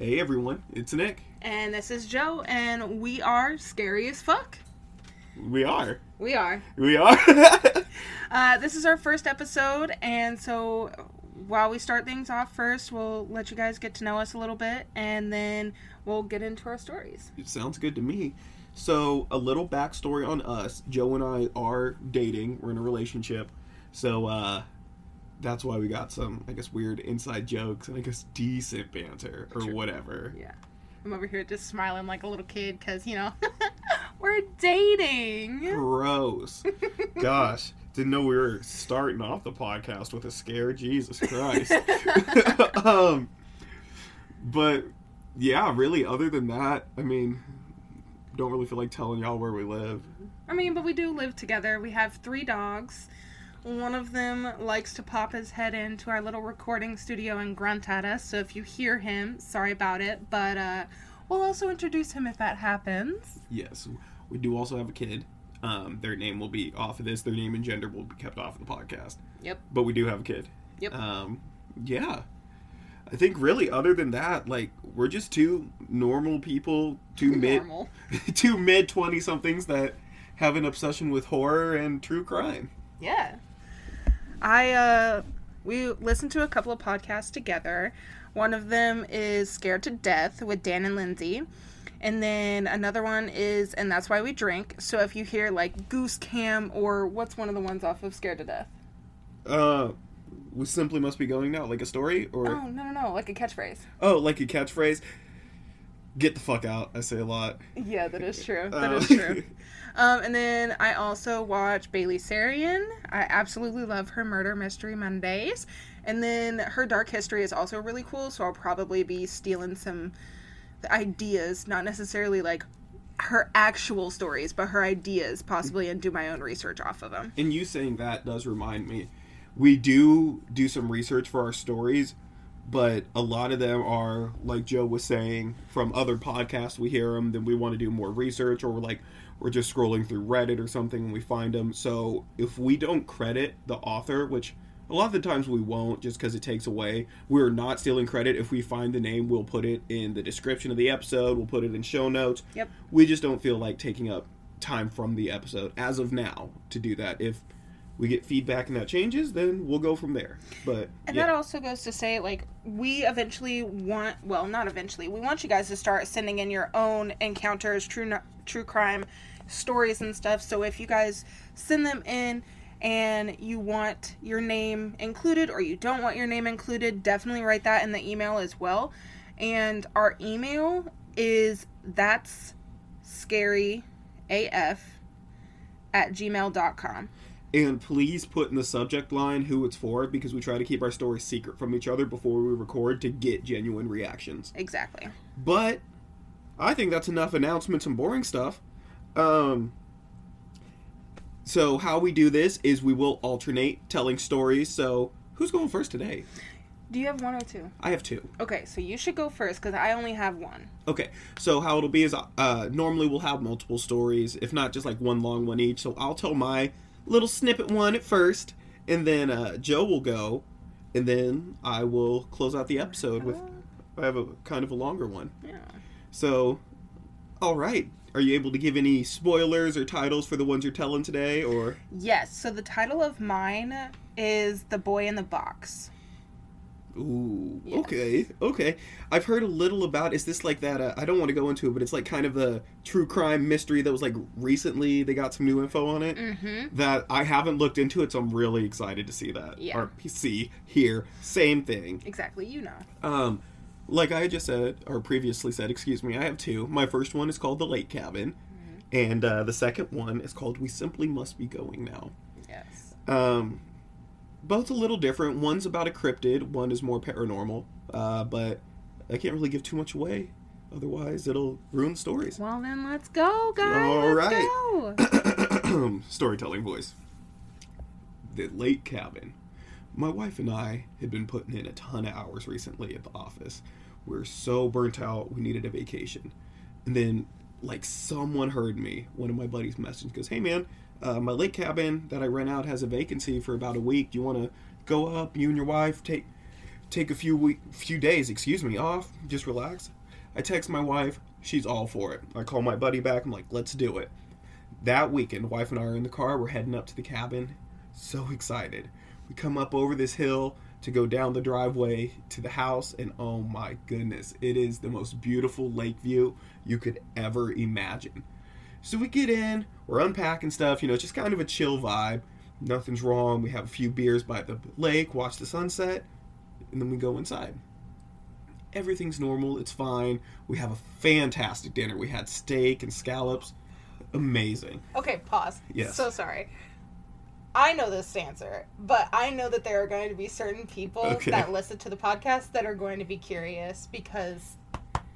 Hey everyone, it's Nick. And this is Jo, and we are scary as fuck. We are. We are. We are. Uh, this is our first episode, and so while we start things off first, we'll let you guys get to know us a little bit, and then we'll get into our stories. it sounds good to me. So, a little backstory on us. Jo and I are dating. We're in a relationship. So, uh, that's why we got some, I guess, weird inside jokes and I guess decent banter or True. whatever. Yeah. I'm over here just smiling like a little kid because, you know, we're dating. Gross. Gosh, didn't know we were starting off the podcast with a scare. Jesus Christ. um, but yeah, really. Other than that, I mean, don't really feel like telling y'all where we live. I mean, but we do live together. We have three dogs. One of them likes to pop his head into our little recording studio and grunt at us. So if you hear him, sorry about it. But uh, we'll also introduce him if that happens. Yes, we do also have a kid. Um, their name will be off of this. Their name and gender will be kept off of the podcast. Yep. But we do have a kid. Yep. Um, yeah. I think really, other than that, like we're just two normal people, two mid, two mid twenty somethings that have an obsession with horror and true crime. Yeah. I uh we listened to a couple of podcasts together. One of them is Scared to Death with Dan and Lindsay. And then another one is And That's Why We Drink. So if you hear like Goose Cam or what's one of the ones off of Scared to Death? Uh, we simply must be going now, like a story or Oh, no, no, no, like a catchphrase. oh, like a catchphrase. Get the fuck out! I say a lot. Yeah, that is true. That Uh, is true. Um, and then I also watch Bailey Sarian. I absolutely love her Murder Mystery Mondays. And then her Dark History is also really cool, so I'll probably be stealing some ideas, not necessarily like her actual stories, but her ideas possibly, and do my own research off of them. And you saying that does remind me. We do do some research for our stories, but a lot of them are like Jo was saying from other podcasts. We hear them, then we want to do more research, or we're like we're just scrolling through Reddit or something and we find them. So if we don't credit the author, which a lot of the times we won't, just because it takes away, we're not stealing credit. If we find the name, we'll put it in the description of the episode. We'll put it in show notes. Yep. We just don't feel like taking up time from the episode as of now to do that. If we get feedback and that changes, then we'll go from there. But And yeah. that also goes to say, like, we eventually want, well, not eventually, we want you guys to start sending in your own encounters, true true crime stories and stuff. So if you guys send them in and you want your name included or you don't want your name included, definitely write that in the email as well. And our email is that's scary af at gmail.com. And please put in the subject line who it's for because we try to keep our stories secret from each other before we record to get genuine reactions. Exactly. But I think that's enough announcements and boring stuff. Um so how we do this is we will alternate telling stories. So who's going first today? Do you have one or two? I have two. Okay, so you should go first because I only have one. Okay, so how it'll be is uh, normally we'll have multiple stories, if not just like one long one each. So I'll tell my little snippet one at first, and then uh, Jo will go, and then I will close out the episode with. I have a kind of a longer one. Yeah. So, all right, are you able to give any spoilers or titles for the ones you're telling today, or? Yes, so the title of mine is The Boy in the Box. Ooh, Yes. okay, okay. I've heard a little about. Is this like that? Uh, I don't want to go into it, but it's like kind of a true crime mystery that was like recently they got some new info on it. Mm-hmm. That I haven't looked into it, so I'm really excited to see that. Yeah. Or see, hear, same thing. Exactly, you know. Um, like I just said, or previously said, excuse me, I have two. My first one is called The Lake Cabin, and uh, the second one is called We Simply Must Be Going Now. Yes. Um, both a little different. One's about a cryptid, one is more paranormal. Uh, but I can't really give too much away, otherwise it'll ruin stories. Well, then let's go, guys. All let's right. go. Storytelling voice. The lake cabin. My wife and I had been putting in a ton of hours recently at the office. We are so burnt out, we needed a vacation. And then, like, someone heard me. One of my buddies messaged, goes, Hey man, uh, my lake cabin that I rent out has a vacancy for about a week. Do you want to go up, you and your wife, take take a few week, few days, excuse me, off, just relax. I text my wife, she's all for it. I call my buddy back, I'm like, let's do it. That weekend, wife and I are in the car, we're heading up to the cabin. So excited. We come up over this hill to go down the driveway to the house, and oh my goodness, it is the most beautiful lake view you could ever imagine. So we get in, we're unpacking stuff, you know, just kind of a chill vibe. Nothing's wrong. We have a few beers by the lake, watch the sunset, and then we go inside. Everything's normal, it's fine. We have a fantastic dinner. We had steak and scallops. Amazing. Okay, pause. Yes. So sorry. I know this answer, but I know that there are going to be certain people Okay. that listen to the podcast that are going to be curious because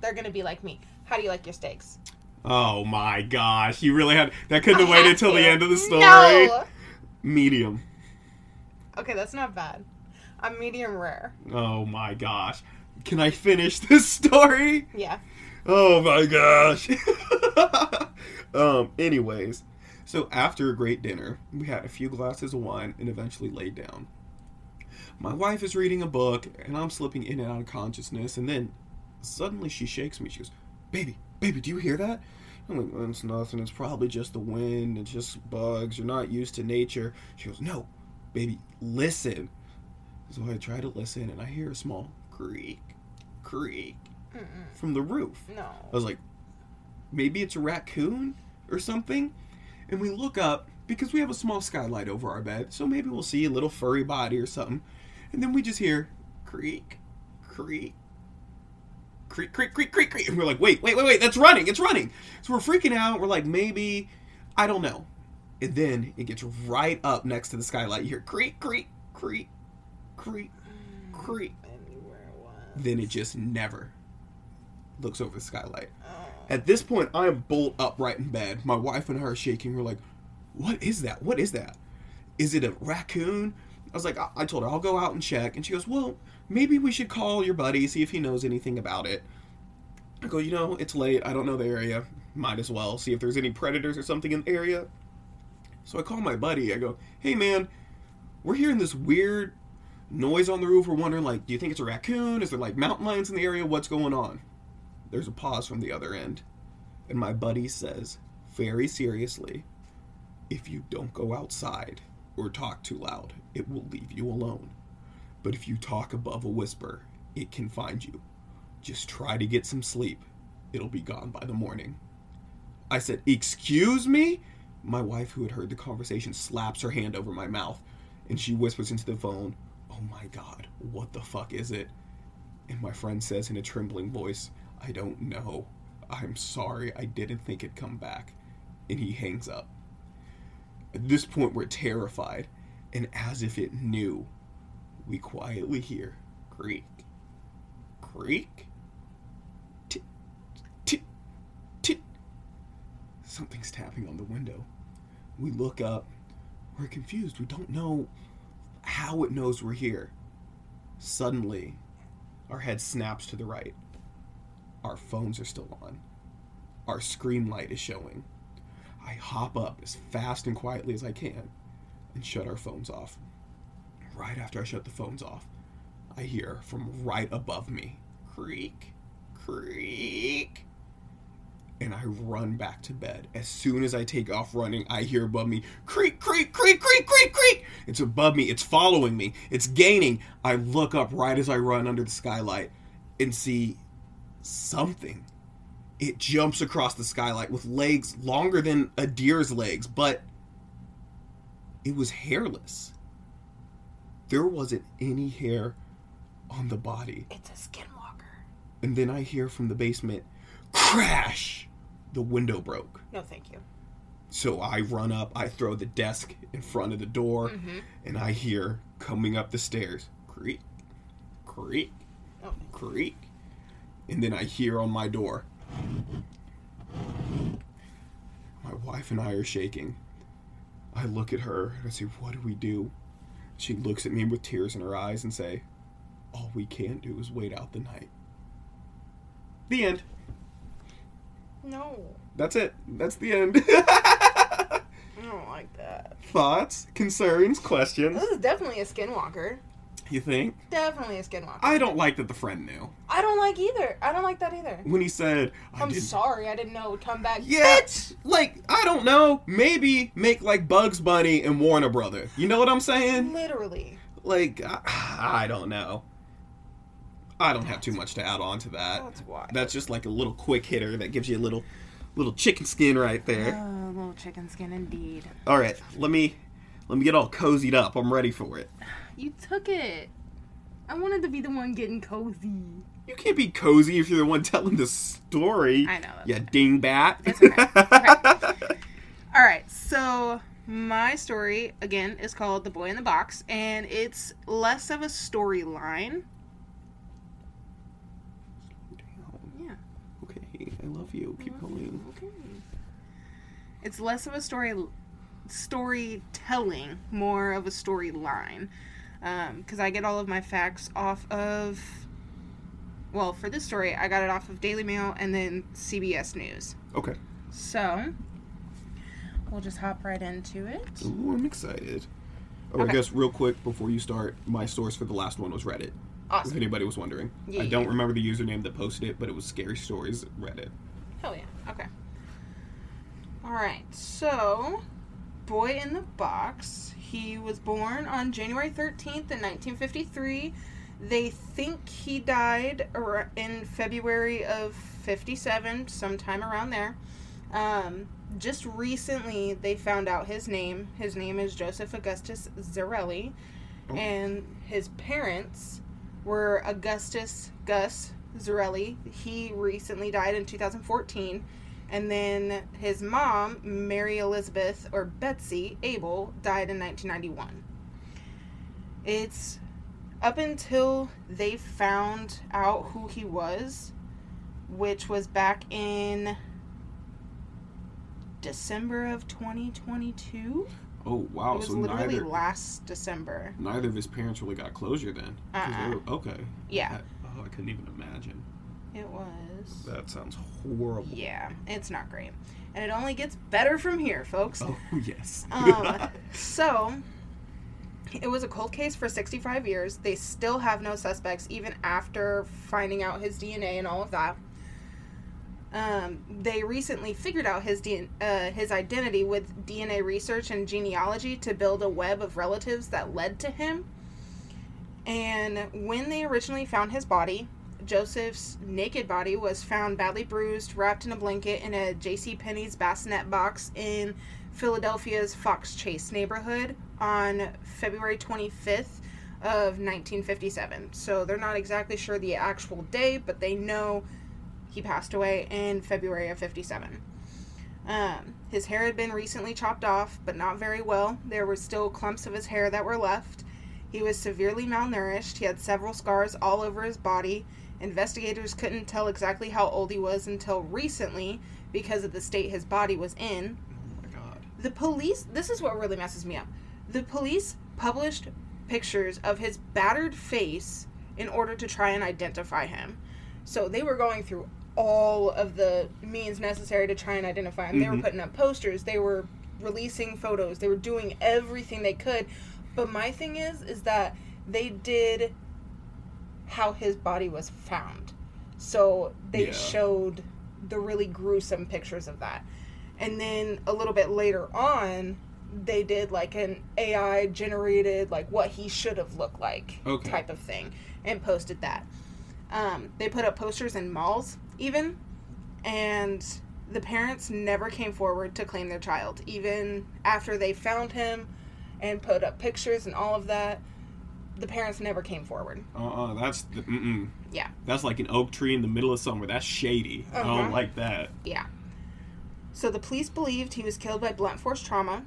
they're going to be like me. How do you like your steaks? Oh my gosh, you really had that couldn't have waited till the end of the story. No! Medium. Okay, that's not bad. I'm medium rare. Oh my gosh. Can I finish this story? Yeah. Oh my gosh. um, anyways, so after a great dinner, we had a few glasses of wine and eventually laid down. My wife is reading a book and I'm slipping in and out of consciousness, and then suddenly she shakes me. She goes, Baby, baby, do you hear that? I'm like, "Well, it's nothing. It's probably just the wind. It's just bugs. You're not used to nature. She goes, No, baby, listen. So I try to listen and I hear a small creak, creak Mm-mm. from the roof. No. I was like, maybe it's a raccoon or something. And we look up because we have a small skylight over our bed, so maybe we'll see a little furry body or something. And then we just hear creak, creak, creak, creak, creak, creak, creak. And we're like, wait, wait, wait, wait, that's running, it's running. So we're freaking out. We're like, maybe, I don't know. And then it gets right up next to the skylight. You hear creak, creak, creak, creak, mm, creak. Anywhere it. Then it just never looks over the skylight. Oh. At this point, I am bolt upright in bed. My wife and I are shaking. We're like, "What is that? What is that? Is it a raccoon?" I was like, I, I told her I'll go out and check, and she goes, "Well, maybe we should call your buddy see if he knows anything about it." I go, "You know, it's late. I don't know the area. Might as well see if there's any predators or something in the area." So I call my buddy. I go, "Hey, man, we're hearing this weird noise on the roof. We're wondering, like, do you think it's a raccoon? Is there like mountain lions in the area? What's going on?" There's a pause from the other end, and my buddy says, very seriously, if you don't go outside or talk too loud, it will leave you alone. But if you talk above a whisper, it can find you. Just try to get some sleep. It'll be gone by the morning. I said, Excuse me? My wife, who had heard the conversation, slaps her hand over my mouth and she whispers into the phone, Oh my god, what the fuck is it? And my friend says in a trembling voice, I don't know. I'm sorry, I didn't think it'd come back. And he hangs up. At this point, we're terrified, and as if it knew, we quietly hear creak, creak, tit, tit, tit. Something's tapping on the window. We look up. We're confused. We don't know how it knows we're here. Suddenly, our head snaps to the right. Our phones are still on. Our screen light is showing. I hop up as fast and quietly as I can and shut our phones off. Right after I shut the phones off, I hear from right above me creak, creak. And I run back to bed. As soon as I take off running, I hear above me creak, creak, creak, creak, creak, creak. It's above me. It's following me. It's gaining. I look up right as I run under the skylight and see something. It jumps across the skylight with legs longer than a deer's legs, but it was hairless. There wasn't any hair on the body. It's a skinwalker. And then I hear from the basement crash! The window broke. No, thank you. So I run up, I throw the desk in front of the door, Mm-hmm. and I hear coming up the stairs creak, creak, Oh, creak. And then I hear on my door. My wife and I are shaking. I look at her and I say, What do we do? She looks at me with tears in her eyes and say, All we can do is wait out the night. The end. no. That's it. That's the end. I don't like that. Thoughts, concerns, questions? This is definitely a skinwalker. You think? Definitely a skinwalker. I don't like that the friend knew I don't like either. I don't like that either. when he said, I I'm didn't- sorry, I didn't know. it would Come back, Yeah, bitch. like I don't know. Maybe make like Bugs Bunny and Warner Brother. You know what I'm saying? Literally. Like I, I don't know. I don't have too much to add on to that. That's why. That's just like a little quick hitter that gives you a little little chicken skin right there. Oh, little chicken skin indeed. All right, let me let me get all cozied up. I'm ready for it. You took it. I wanted to be the one getting cozy. You can't be cozy if you're the one telling the story. I know, Yeah, You dingbat. It's okay. All right, so my story again is called "The Boy in the Box," and it's less of a storyline. Yeah. okay, I love you. Keep going. Okay. It's less of a story storytelling, more of a storyline. Um, because I get all of my facts off of. Well, for this story, I got it off of Daily Mail and then CBS News. Okay. So, we'll just hop right into it. Ooh, I'm excited. Oh, I guess real quick before you start, my source for the last one was Reddit. Awesome. If anybody was wondering, Yeah, I don't yeah. remember the username that posted it, but it was Scary Stories Reddit. Hell yeah. Okay. All right. So, Boy in the Box. He was born on January 13th in 1953. They think he died in February of 57, sometime around there. Um, just recently, they found out his name. His name is Joseph Augustus Zarelli. Oh. And his parents were Augustus Gus Zarelli. He recently died in 2014. And then his mom, Mary Elizabeth or Betsy Abel, died in 1991. It's up until they found out who he was, which was back in December of 2022. Oh wow! it was So literally neither last December. neither of his parents really got closure then. Uh-uh. were- okay. Yeah, I, oh, I couldn't even imagine. it was. That sounds horrible. Yeah, it's not great. And it only gets better from here, folks. Oh yes. Um, so, it was a cold case for 65 years. They still have no suspects, even after finding out his DNA and all of that. Um, they recently figured out his D- uh, his identity with DNA research and genealogy to build a web of relatives that led to him. And when they originally found his body, Joseph's naked body was found badly bruised, wrapped in a blanket in a J.C. Penney's bassinet box in Philadelphia's Fox Chase neighborhood on February 25th of 1957. So they're not exactly sure the actual day, but they know he passed away in February of 57. Um, his hair had been recently chopped off, but not very well. There were still clumps of his hair that were left. He was severely malnourished. He had several scars all over his body. Investigators couldn't tell exactly how old he was until recently because of the state his body was in. oh my god. The police, this is what really messes me up. The police published pictures of his battered face in order to try and identify him. So they were going through all of the means necessary to try and identify him. They were Mhm. putting up posters, they were releasing photos, they were doing everything they could. But my thing is is that they did how his body was found. So they Yeah. showed the really gruesome pictures of that. And then a little bit later on, they did like an AI generated like what he should have looked like Okay. type of thing and posted that. Um, they put up posters in malls even and the parents never came forward to claim their child even after they found him and put up pictures and all of that the parents never came forward Uh uh That's the, mm-mm. Yeah. That's like an oak tree in the middle of summer. That's shady. I Uh-huh. don't like that. Yeah. So the police believed he was killed by blunt force trauma.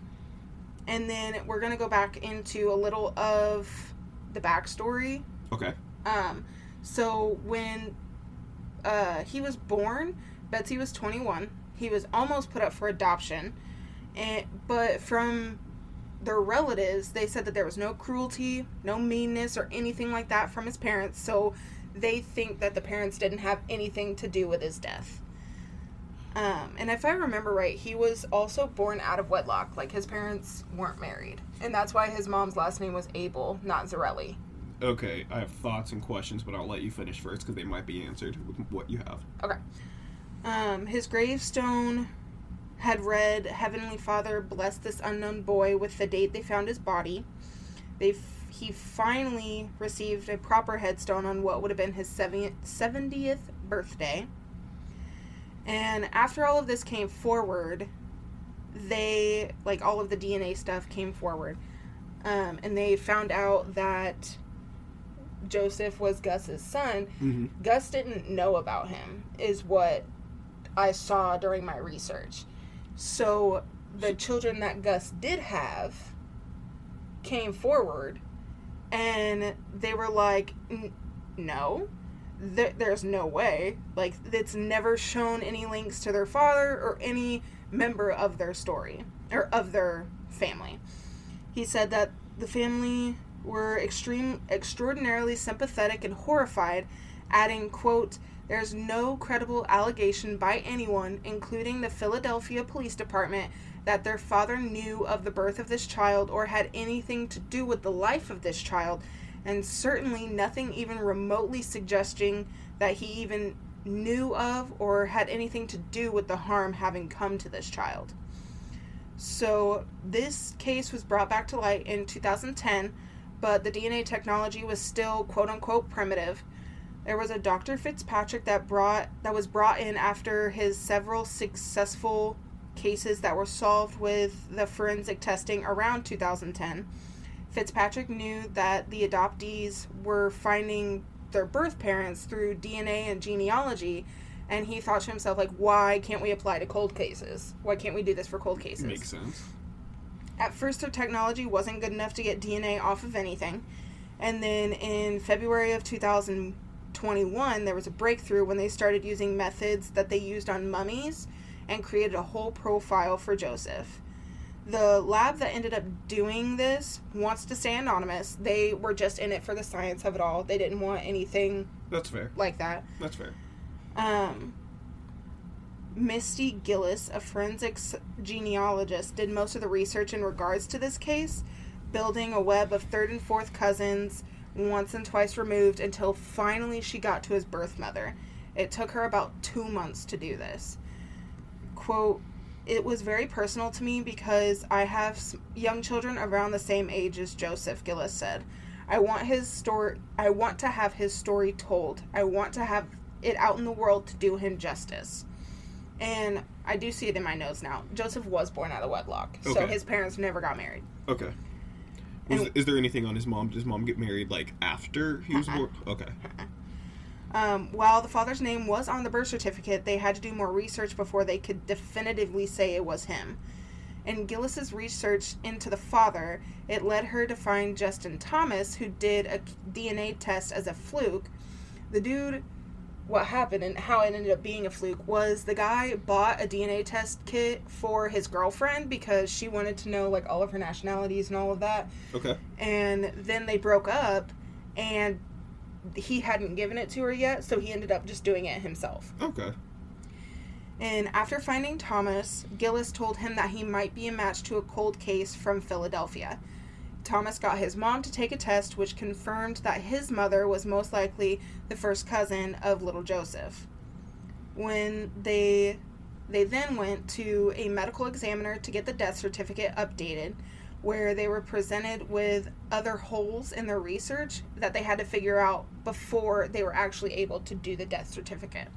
And then we're going to go back into a little of the backstory. Okay. Um, so when uh, he was born, Betsy was 21. He was almost put up for adoption. And, but from their relatives, they said that there was no cruelty, no meanness, or anything like that from his parents. So they think that the parents didn't have anything to do with his death. Um, and if I remember right, he was also born out of wedlock. Like his parents weren't married, and that's why his mom's last name was Abel, not Zarelli. Okay, I have thoughts and questions, but I'll let you finish first because they might be answered with what you have. Okay. Um, his gravestone had read, "Heavenly Father, bless this unknown boy." With the date they found his body, they he finally received a proper headstone on what would have been his seventieth birthday. And after all of this came forward, they like all of the DNA stuff came forward, um, and they found out that Joseph was Gus's son. Mm-hmm. Gus didn't know about him, is what I saw during my research. So the children that Gus did have came forward and they were like, no, th- there's no way. Like, it's never shown any links to their father or any member of their story or of their family. He said that the family were extreme extraordinarily sympathetic and horrified, adding, quote, there's no credible allegation by anyone, including the Philadelphia Police Department, that their father knew of the birth of this child or had anything to do with the life of this child, and certainly nothing even remotely suggesting that he even knew of or had anything to do with the harm having come to this child. So, this case was brought back to light in 2010 but the DNA technology was still quote unquote primitive. There was a Dr. Fitzpatrick that brought that was brought in after his several successful cases that were solved with the forensic testing around 2010. Fitzpatrick knew that the adoptees were finding their birth parents through DNA and genealogy, and he thought to himself, like, why can't we apply to cold cases? Why can't we do this for cold cases? Makes sense. At first, their technology wasn't good enough to get DNA off of anything. And then in February of 2021, there was a breakthrough when they started using methods that they used on mummies and created a whole profile for Joseph. The lab that ended up doing this wants to stay anonymous. They were just in it for the science of it all. They didn't want anything That's fair. like that. That's fair. Um, Misty Gillis, a forensics genealogist, did most of the research in regards to this case, building a web of third and fourth cousins, once and twice removed, until finally she got to his birth mother. It took her about two months to do this. Quote, it was very personal to me because I have young children around the same age as Joseph, Gillis said. I want his story I want to have his story told. I want to have it out in the world to do him justice and I do see it in my nose now. Joseph was born out of wedlock, so his parents never got married. Okay. Was, And- is there anything on his mom? Did his mom get married like after he was Uh-uh. born? Okay. Um, while the father's name was on the birth certificate, they had to do more research before they could definitively say it was him. In Gillis's research into the father, it led her to find Justin Thomas, who did a DNA test as a fluke. The dude, what happened and how it ended up being a fluke was the guy bought a DNA test kit for his girlfriend because she wanted to know like all of her nationalities and all of that. Okay. and then they broke up and he hadn't given it to her yet so he ended up just doing it himself Okay. and after finding thomas gillis told him that he might be a match to a cold case from philadelphia thomas got his mom to take a test which confirmed that his mother was most likely the first cousin of little joseph when they they then went to a medical examiner to get the death certificate updated where they were presented with other holes in their research that they had to figure out before they were actually able to do the death certificate.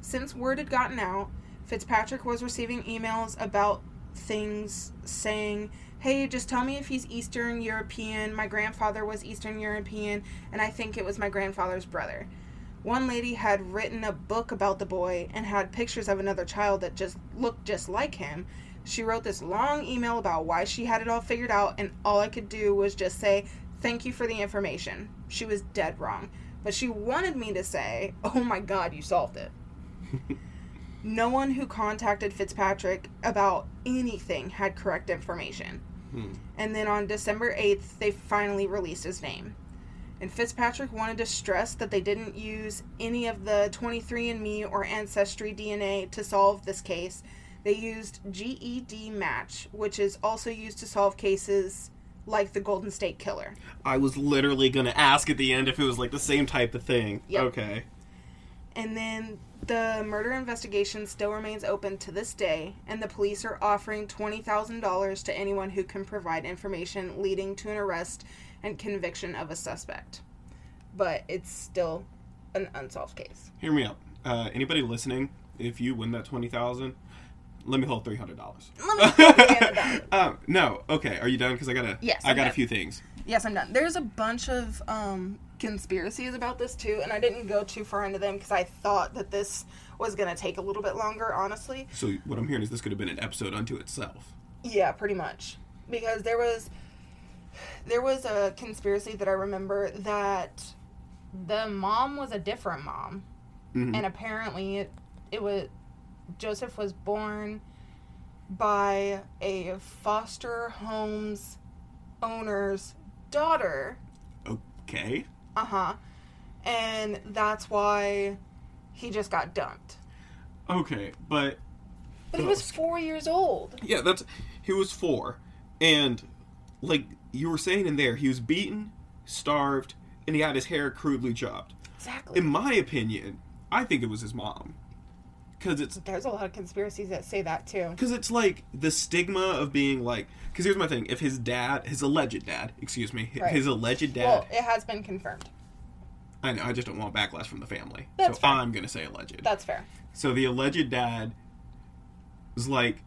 Since word had gotten out, Fitzpatrick was receiving emails about things saying, Hey, just tell me if he's Eastern European. My grandfather was Eastern European, and I think it was my grandfather's brother. One lady had written a book about the boy and had pictures of another child that just looked just like him. She wrote this long email about why she had it all figured out, and all I could do was just say, Thank you for the information. She was dead wrong. But she wanted me to say, Oh my god, you solved it. no one who contacted Fitzpatrick about anything had correct information. Hmm. And then on December 8th, they finally released his name. And Fitzpatrick wanted to stress that they didn't use any of the 23andMe or Ancestry DNA to solve this case. They used GED Match, which is also used to solve cases like the Golden State Killer. I was literally gonna ask at the end if it was like the same type of thing. Yep. Okay. And then the murder investigation still remains open to this day, and the police are offering $20,000 to anyone who can provide information leading to an arrest and conviction of a suspect. But it's still an unsolved case. Hear me out. Uh, anybody listening, if you win that twenty thousand, let me hold three hundred dollars. Let me hold $300. um, no. Okay. Are you done? Because I gotta. Yes, I I'm got a few things. Yes, I'm done. There's a bunch of um, conspiracies about this too, and I didn't go too far into them because I thought that this was going to take a little bit longer, honestly. So what I'm hearing is this could have been an episode unto itself. Yeah, pretty much. Because there was there was a conspiracy that I remember that the mom was a different mom, Mhm. and apparently it, it was Joseph was born by a foster homes owner's daughter. Okay. Uh huh. And that's why he just got dumped. Okay, but But he was four years old. yeah, that's he was four, and like you were saying in there, he was beaten, starved, and he had his hair crudely chopped. Exactly. In my opinion, I think it was his mom, because it's There's a lot of conspiracies that say that too. because it's like the stigma of being like. Because here's my thing: if his dad, his alleged dad, excuse me, Right. his alleged dad, Well, it has been confirmed. I know, I just don't want backlash from the family, That's so fair. I'm gonna say alleged. That's fair. So the alleged dad was like,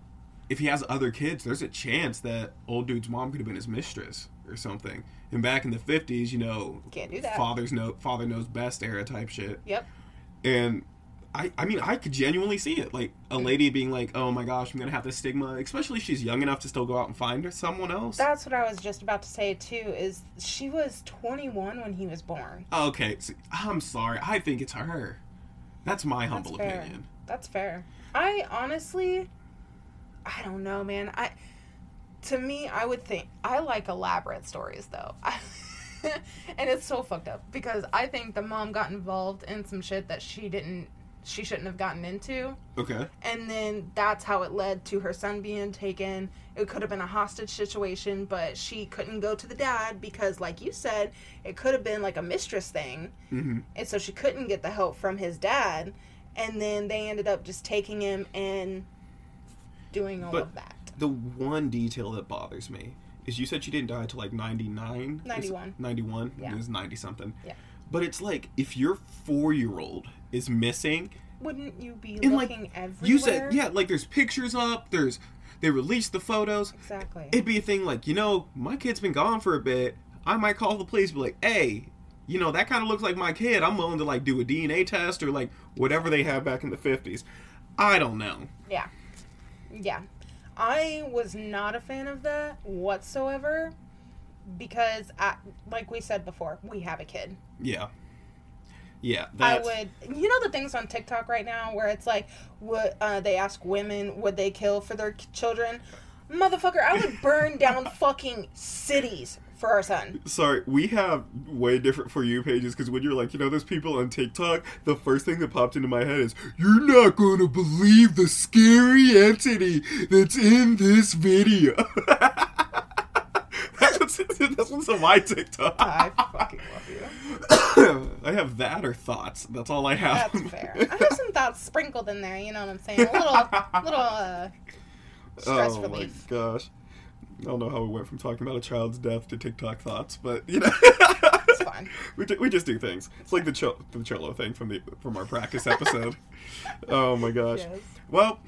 if he has other kids, there's a chance that old dude's mom could have been his mistress or something. And back in the fifties, you know, Can't do that. Father's know father knows best era type shit. Yep. And I, I mean, I could genuinely see it, like a lady being like, "Oh my gosh, I'm gonna have this stigma," especially if she's young enough to still go out and find someone else. That's what I was just about to say too. Is she was 21 when he was born. okay, so, I'm sorry. I think it's her. That's my humble fair. opinion. That's fair. I honestly, I don't know, man. I to me, I would think I like elaborate stories though. and it's so fucked up because I think the mom got involved in some shit that she didn't she shouldn't have gotten into. Okay. and then that's how it led to her son being taken. It could have been a hostage situation, but she couldn't go to the dad because, like you said, it could have been like a mistress thing, hmm and so she couldn't get the help from his dad. And then they ended up just taking him and doing all But- of that. The one detail that bothers me is you said she didn't die until like 99? 91. 91? Yeah. It was 90 something. Yeah. But it's like, if your four year old is missing, Wouldn't you be And, like, looking everywhere? you said, yeah, like there's pictures up, there's, they released the photos. exactly. It'd be a thing like, you know, my kid's been gone for a bit. I might call the police, be like, hey, you know, that kind of looks like my kid. I'm willing to like do a DNA test or like whatever they have back in the 50s. I don't know. Yeah. Yeah. I was not a fan of that whatsoever because I like we said before, we have a kid. Yeah. Yeah. I would you know the things on TikTok right now where it's like would uh, they ask women would they kill for their children? Motherfucker, I would burn down fucking cities for our son. Sorry, we have way different for you pages because when you're like, you know, there's people on TikTok, the first thing that popped into my head is, you're not going to believe the scary entity that's in this video. that's, what's, that's what's on my TikTok. I fucking love. I have that or thoughts. That's all I have. That's fair. I have some thoughts sprinkled in there, you know what I'm saying? A little little uh stress oh relief. my gosh. I don't know how we went from talking about a child's death to TikTok thoughts, but you know, It's fine. we, ju- we just do things. It's like the cho- the cello thing from the from our practice episode. oh my gosh. Yes. Well,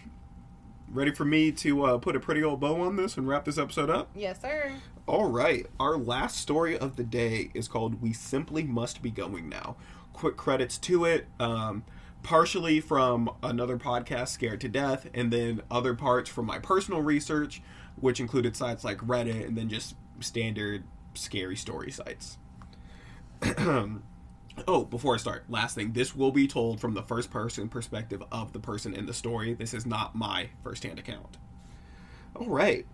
ready for me to uh, put a pretty old bow on this and wrap this episode up? Yes, sir. All right. Our last story of the day is called "We Simply Must Be Going Now." Quick credits to it. Um, partially from another podcast, Scared to Death, and then other parts from my personal research, which included sites like Reddit and then just standard scary story sites. oh, before I start, last thing. This will be told from the first person perspective of the person in the story. This is not my firsthand account. All right.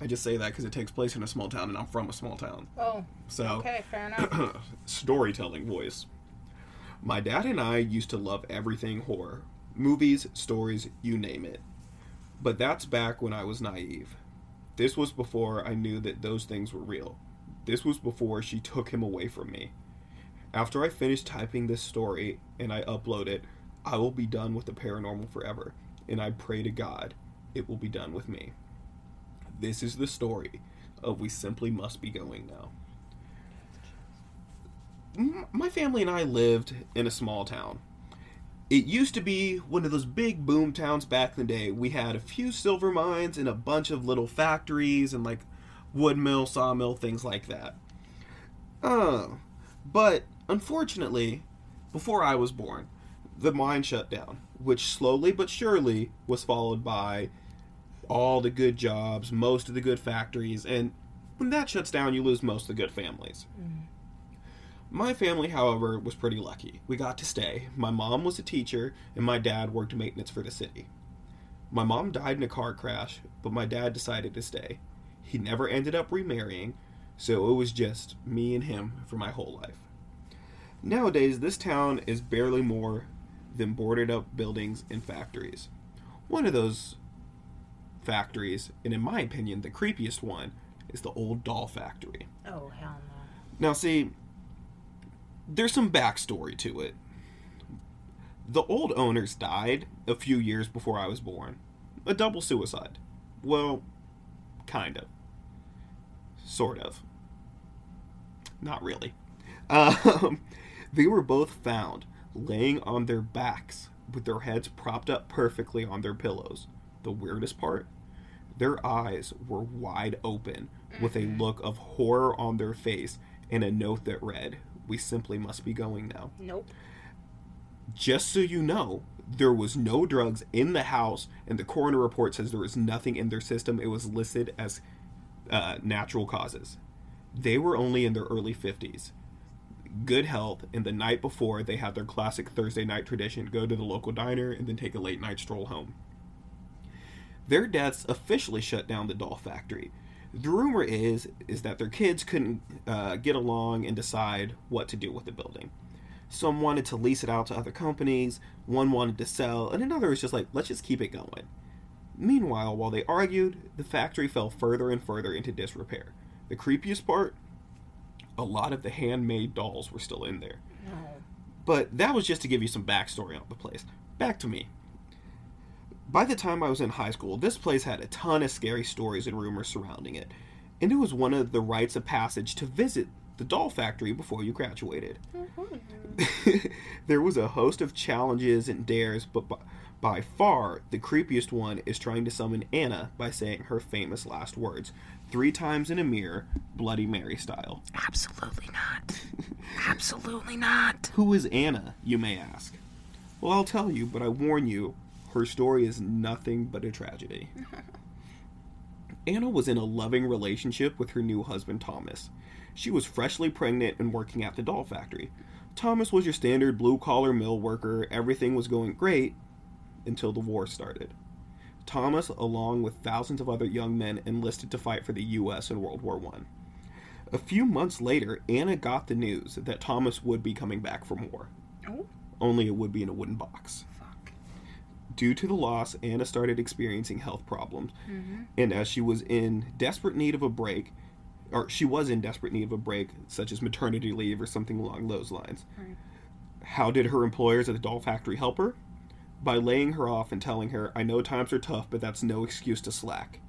I just say that because it takes place in a small town and I'm from a small town. Oh, So, okay, fair enough. storytelling voice. My dad and I used to love everything horror movies, stories, you name it. But that's back when I was naive. This was before I knew that those things were real. this was before she took him away from me. After I finish typing this story and I upload it, I will be done with the paranormal forever, and I pray to God it will be done with me. This is the story of We Simply Must Be Going Now. My family and I lived in a small town. It used to be one of those big boom towns back in the day. We had a few silver mines and a bunch of little factories and like wood mill, sawmill, things like that. Uh, but unfortunately, before I was born, the mine shut down, which slowly but surely was followed by all the good jobs, most of the good factories, and when that shuts down, you lose most of the good families. Mm. My family, however, was pretty lucky. We got to stay. My mom was a teacher, and my dad worked maintenance for the city. My mom died in a car crash, but my dad decided to stay. He never ended up remarrying, so it was just me and him for my whole life. Nowadays, this town is barely more than boarded up buildings and factories. One of those factories, and in my opinion, the creepiest one, is the old doll factory. Oh hell no. Now, see, there's some backstory to it. The old owners died a few years before I was born. A double suicide. Well, kind of. Sort of. Not really. Um, they were both found laying on their backs with their heads propped up perfectly on their pillows. The weirdest part? Their eyes were wide open with a look of horror on their face and a note that read, We simply must be going now. Nope. Just so you know, there was no drugs in the house, and the coroner report says there was nothing in their system. It was listed as uh, natural causes. They were only in their early 50s. Good health, and the night before, they had their classic Thursday night tradition go to the local diner and then take a late night stroll home. Their deaths officially shut down the doll factory. The rumor is is that their kids couldn't uh, get along and decide what to do with the building. Some wanted to lease it out to other companies, one wanted to sell, and another was just like, let's just keep it going. Meanwhile, while they argued, the factory fell further and further into disrepair. The creepiest part? A lot of the handmade dolls were still in there. But that was just to give you some backstory on the place. Back to me. By the time I was in high school, this place had a ton of scary stories and rumors surrounding it, and it was one of the rites of passage to visit the doll factory before you graduated. there was a host of challenges and dares, but by, by far the creepiest one is trying to summon Anna by saying her famous last words three times in a mirror, Bloody Mary style. Absolutely not. Absolutely not. Who is Anna, you may ask? Well, I'll tell you, but I warn you, her story is nothing but a tragedy. Anna was in a loving relationship with her new husband, Thomas. She was freshly pregnant and working at the doll factory. Thomas was your standard blue collar mill worker, everything was going great until the war started. Thomas, along with thousands of other young men, enlisted to fight for the U.S. in World War I. A few months later, Anna got the news that Thomas would be coming back from war Oh, only it would be in a wooden box. fuck. Due to the loss, Anna started experiencing health problems, Mm-hmm. and as she was in desperate need of a break, or she was in desperate need of a break, such as maternity leave or something along those lines. Right. How did her employers at the doll factory help her? By laying her off and telling her, I know times are tough, but that's no excuse to slack.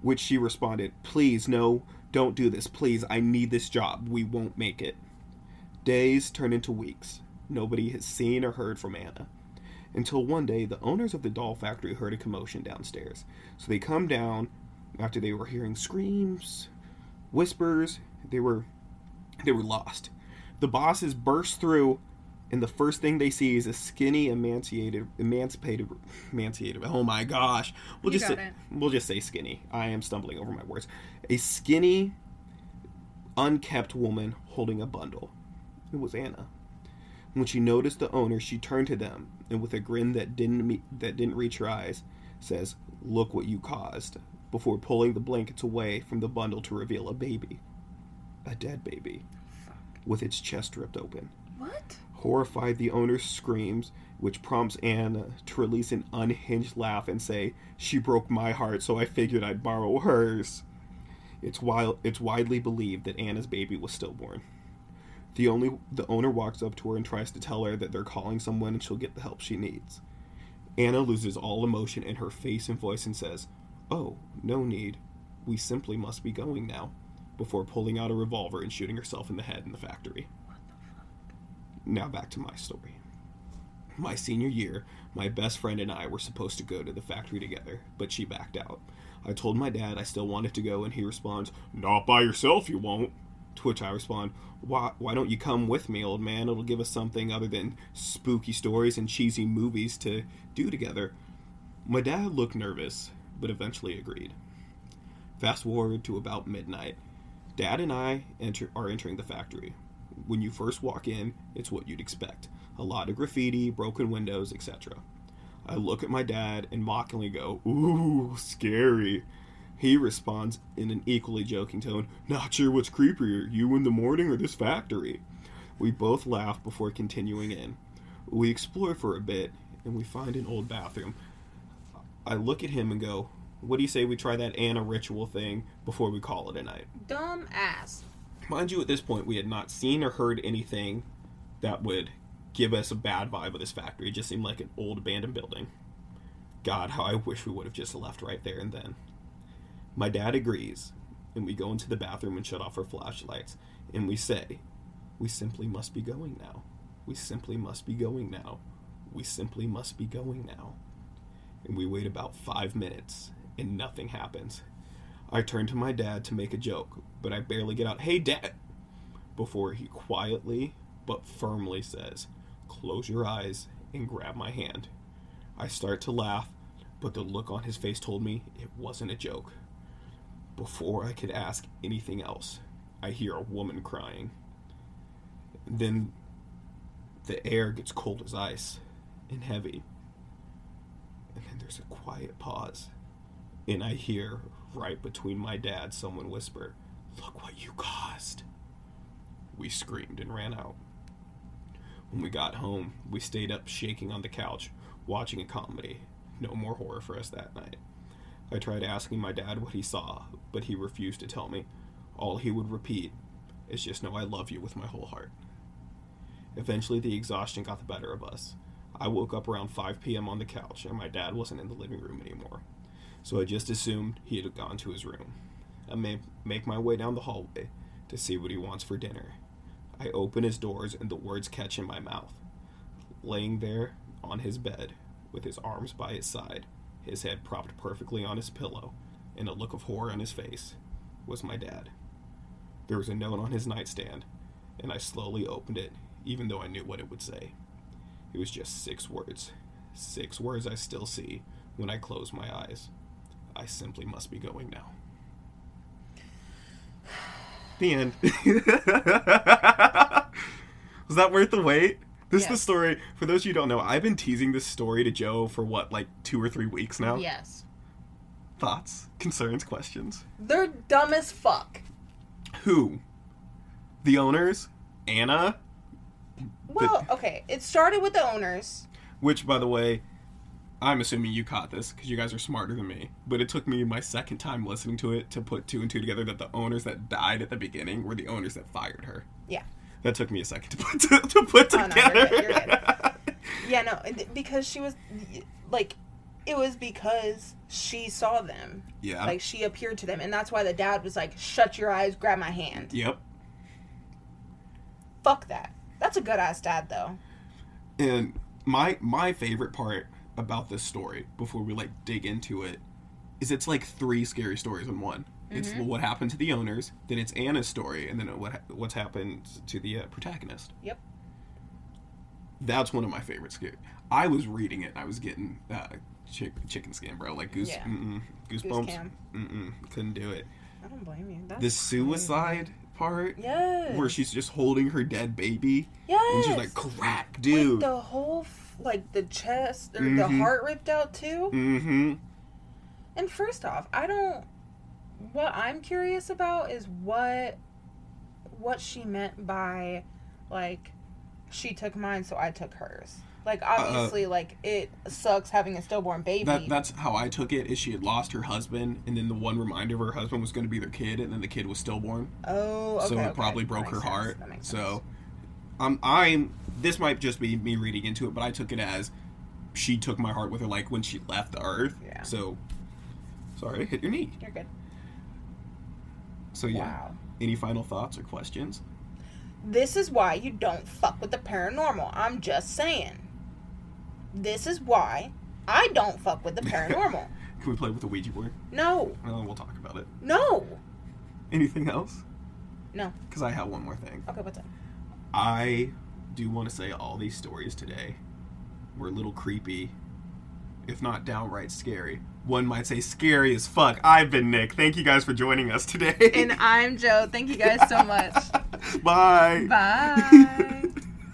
Which she responded, Please, no, don't do this. Please, I need this job. We won't make it. Days turn into weeks. Nobody has seen or heard from Anna. Until one day, the owners of the doll factory heard a commotion downstairs. So they come down after they were hearing screams, whispers. They were they were lost. The bosses burst through, and the first thing they see is a skinny, emancipated, emancipated, emancipated. Oh my gosh! We'll You just say, we'll just say skinny. I am stumbling over my words. A skinny, unkept woman holding a bundle. It was Anna. When she noticed the owner, she turned to them and, with a grin that didn't meet, that didn't reach her eyes, says, "Look what you caused." Before pulling the blankets away from the bundle to reveal a baby, a dead baby, Fuck. with its chest ripped open. What? Horrified, the owner screams, which prompts Anna to release an unhinged laugh and say, She broke my heart, so I figured I'd borrow hers. It's wild. It's widely believed that Anna's baby was stillborn. The only the owner walks up to her and tries to tell her that they're calling someone and she'll get the help she needs. Anna loses all emotion in her face and voice and says, "Oh, no need. We simply must be going now." Before pulling out a revolver and shooting herself in the head in the factory. Now back to my story. My senior year, my best friend and I were supposed to go to the factory together, but she backed out. I told my dad I still wanted to go, and he responds, Not by yourself, you won't. To which I respond, why, why don't you come with me, old man? It'll give us something other than spooky stories and cheesy movies to do together. My dad looked nervous, but eventually agreed. Fast forward to about midnight. Dad and I enter, are entering the factory. When you first walk in, it's what you'd expect a lot of graffiti, broken windows, etc. I look at my dad and mockingly go, Ooh, scary. He responds in an equally joking tone, Not sure what's creepier, you in the morning or this factory. We both laugh before continuing in. We explore for a bit and we find an old bathroom. I look at him and go, What do you say we try that Anna ritual thing before we call it a night? Dumb ass. Mind you, at this point, we had not seen or heard anything that would give us a bad vibe of this factory. It just seemed like an old abandoned building. God, how I wish we would have just left right there and then. My dad agrees, and we go into the bathroom and shut off our flashlights, and we say, We simply must be going now. We simply must be going now. We simply must be going now. And we wait about five minutes, and nothing happens. I turn to my dad to make a joke, but I barely get out, Hey, dad! Before he quietly but firmly says, Close your eyes and grab my hand. I start to laugh, but the look on his face told me it wasn't a joke. Before I could ask anything else, I hear a woman crying. Then the air gets cold as ice and heavy. And then there's a quiet pause. And I hear right between my dad someone whispered, Look what you caused. We screamed and ran out. When we got home, we stayed up shaking on the couch, watching a comedy. No more horror for us that night. I tried asking my dad what he saw, but he refused to tell me. All he would repeat is just know I love you with my whole heart. Eventually, the exhaustion got the better of us. I woke up around 5 p.m. on the couch, and my dad wasn't in the living room anymore. So I just assumed he had gone to his room. I make my way down the hallway to see what he wants for dinner. I open his doors, and the words catch in my mouth. Laying there on his bed, with his arms by his side, his head propped perfectly on his pillow, and a look of horror on his face, was my dad. There was a note on his nightstand, and I slowly opened it, even though I knew what it would say. It was just six words. Six words I still see when I close my eyes. I simply must be going now. The end. Was that worth the wait? This is the story. For those of you who don't know, I've been teasing this story to Jo for what, like two or three weeks now? Yes. Thoughts, concerns, questions? They're dumb as fuck. Who? The owners? Anna? Well, okay. It started with the owners. Which, by the way, I'm assuming you caught this because you guys are smarter than me. But it took me my second time listening to it to put two and two together that the owners that died at the beginning were the owners that fired her. Yeah. That took me a second to put to, to put Oh, no, together. you're good, you're Yeah, no, because she was like, it was because she saw them. yeah. Like she appeared to them, and that's why the dad was like, "Shut your eyes, grab my hand." yep. Fuck that. That's a good ass dad though. And my my favorite part about this story, before we like dig into it, is it's like three scary stories in one. It's Mm-hmm. what happened to the owners, then it's Anna's story, and then what what's happened to the uh, protagonist. Yep. That's one of my favorite scary. I was reading it, and I was getting uh, chick, chicken skin, bro. Like goose, Yeah. goosebumps. Mm-mm, couldn't do it. I don't blame you. That's The suicide part, Yes. where she's just holding her dead baby, yes. and she's like, "Crack, With dude." the whole like the chest or the Mhm. heart ripped out too. mm-hmm. And first off, I don't. What I'm curious about is what what she meant by like she took mine, so I took hers. Like obviously, like it sucks having a stillborn baby. That that's how I took it. Is she had lost her husband, and then the one reminder of her husband was going to be their kid, and then the kid was stillborn. oh, okay. so it okay. probably broke her sense. heart. Makes So, um, I'm. This might just be me reading into it, but I took it as she took my heart with her, like when she left the earth. Yeah. So, sorry, hit your knee. you're good. So yeah. Wow. Any final thoughts or questions? This is why you don't fuck with the paranormal. I'm just saying. This is why I don't fuck with the paranormal. Can we play with the Ouija board? no, Oh, we'll talk about it. no. Anything else? No. Because I have one more thing. Okay, what's up? I do want to say all these stories today were a little creepy, if not downright scary. One might say scary as fuck. I've been Nick. Thank you guys for joining us today. And I'm Jo. Thank you guys so much. Bye. Bye.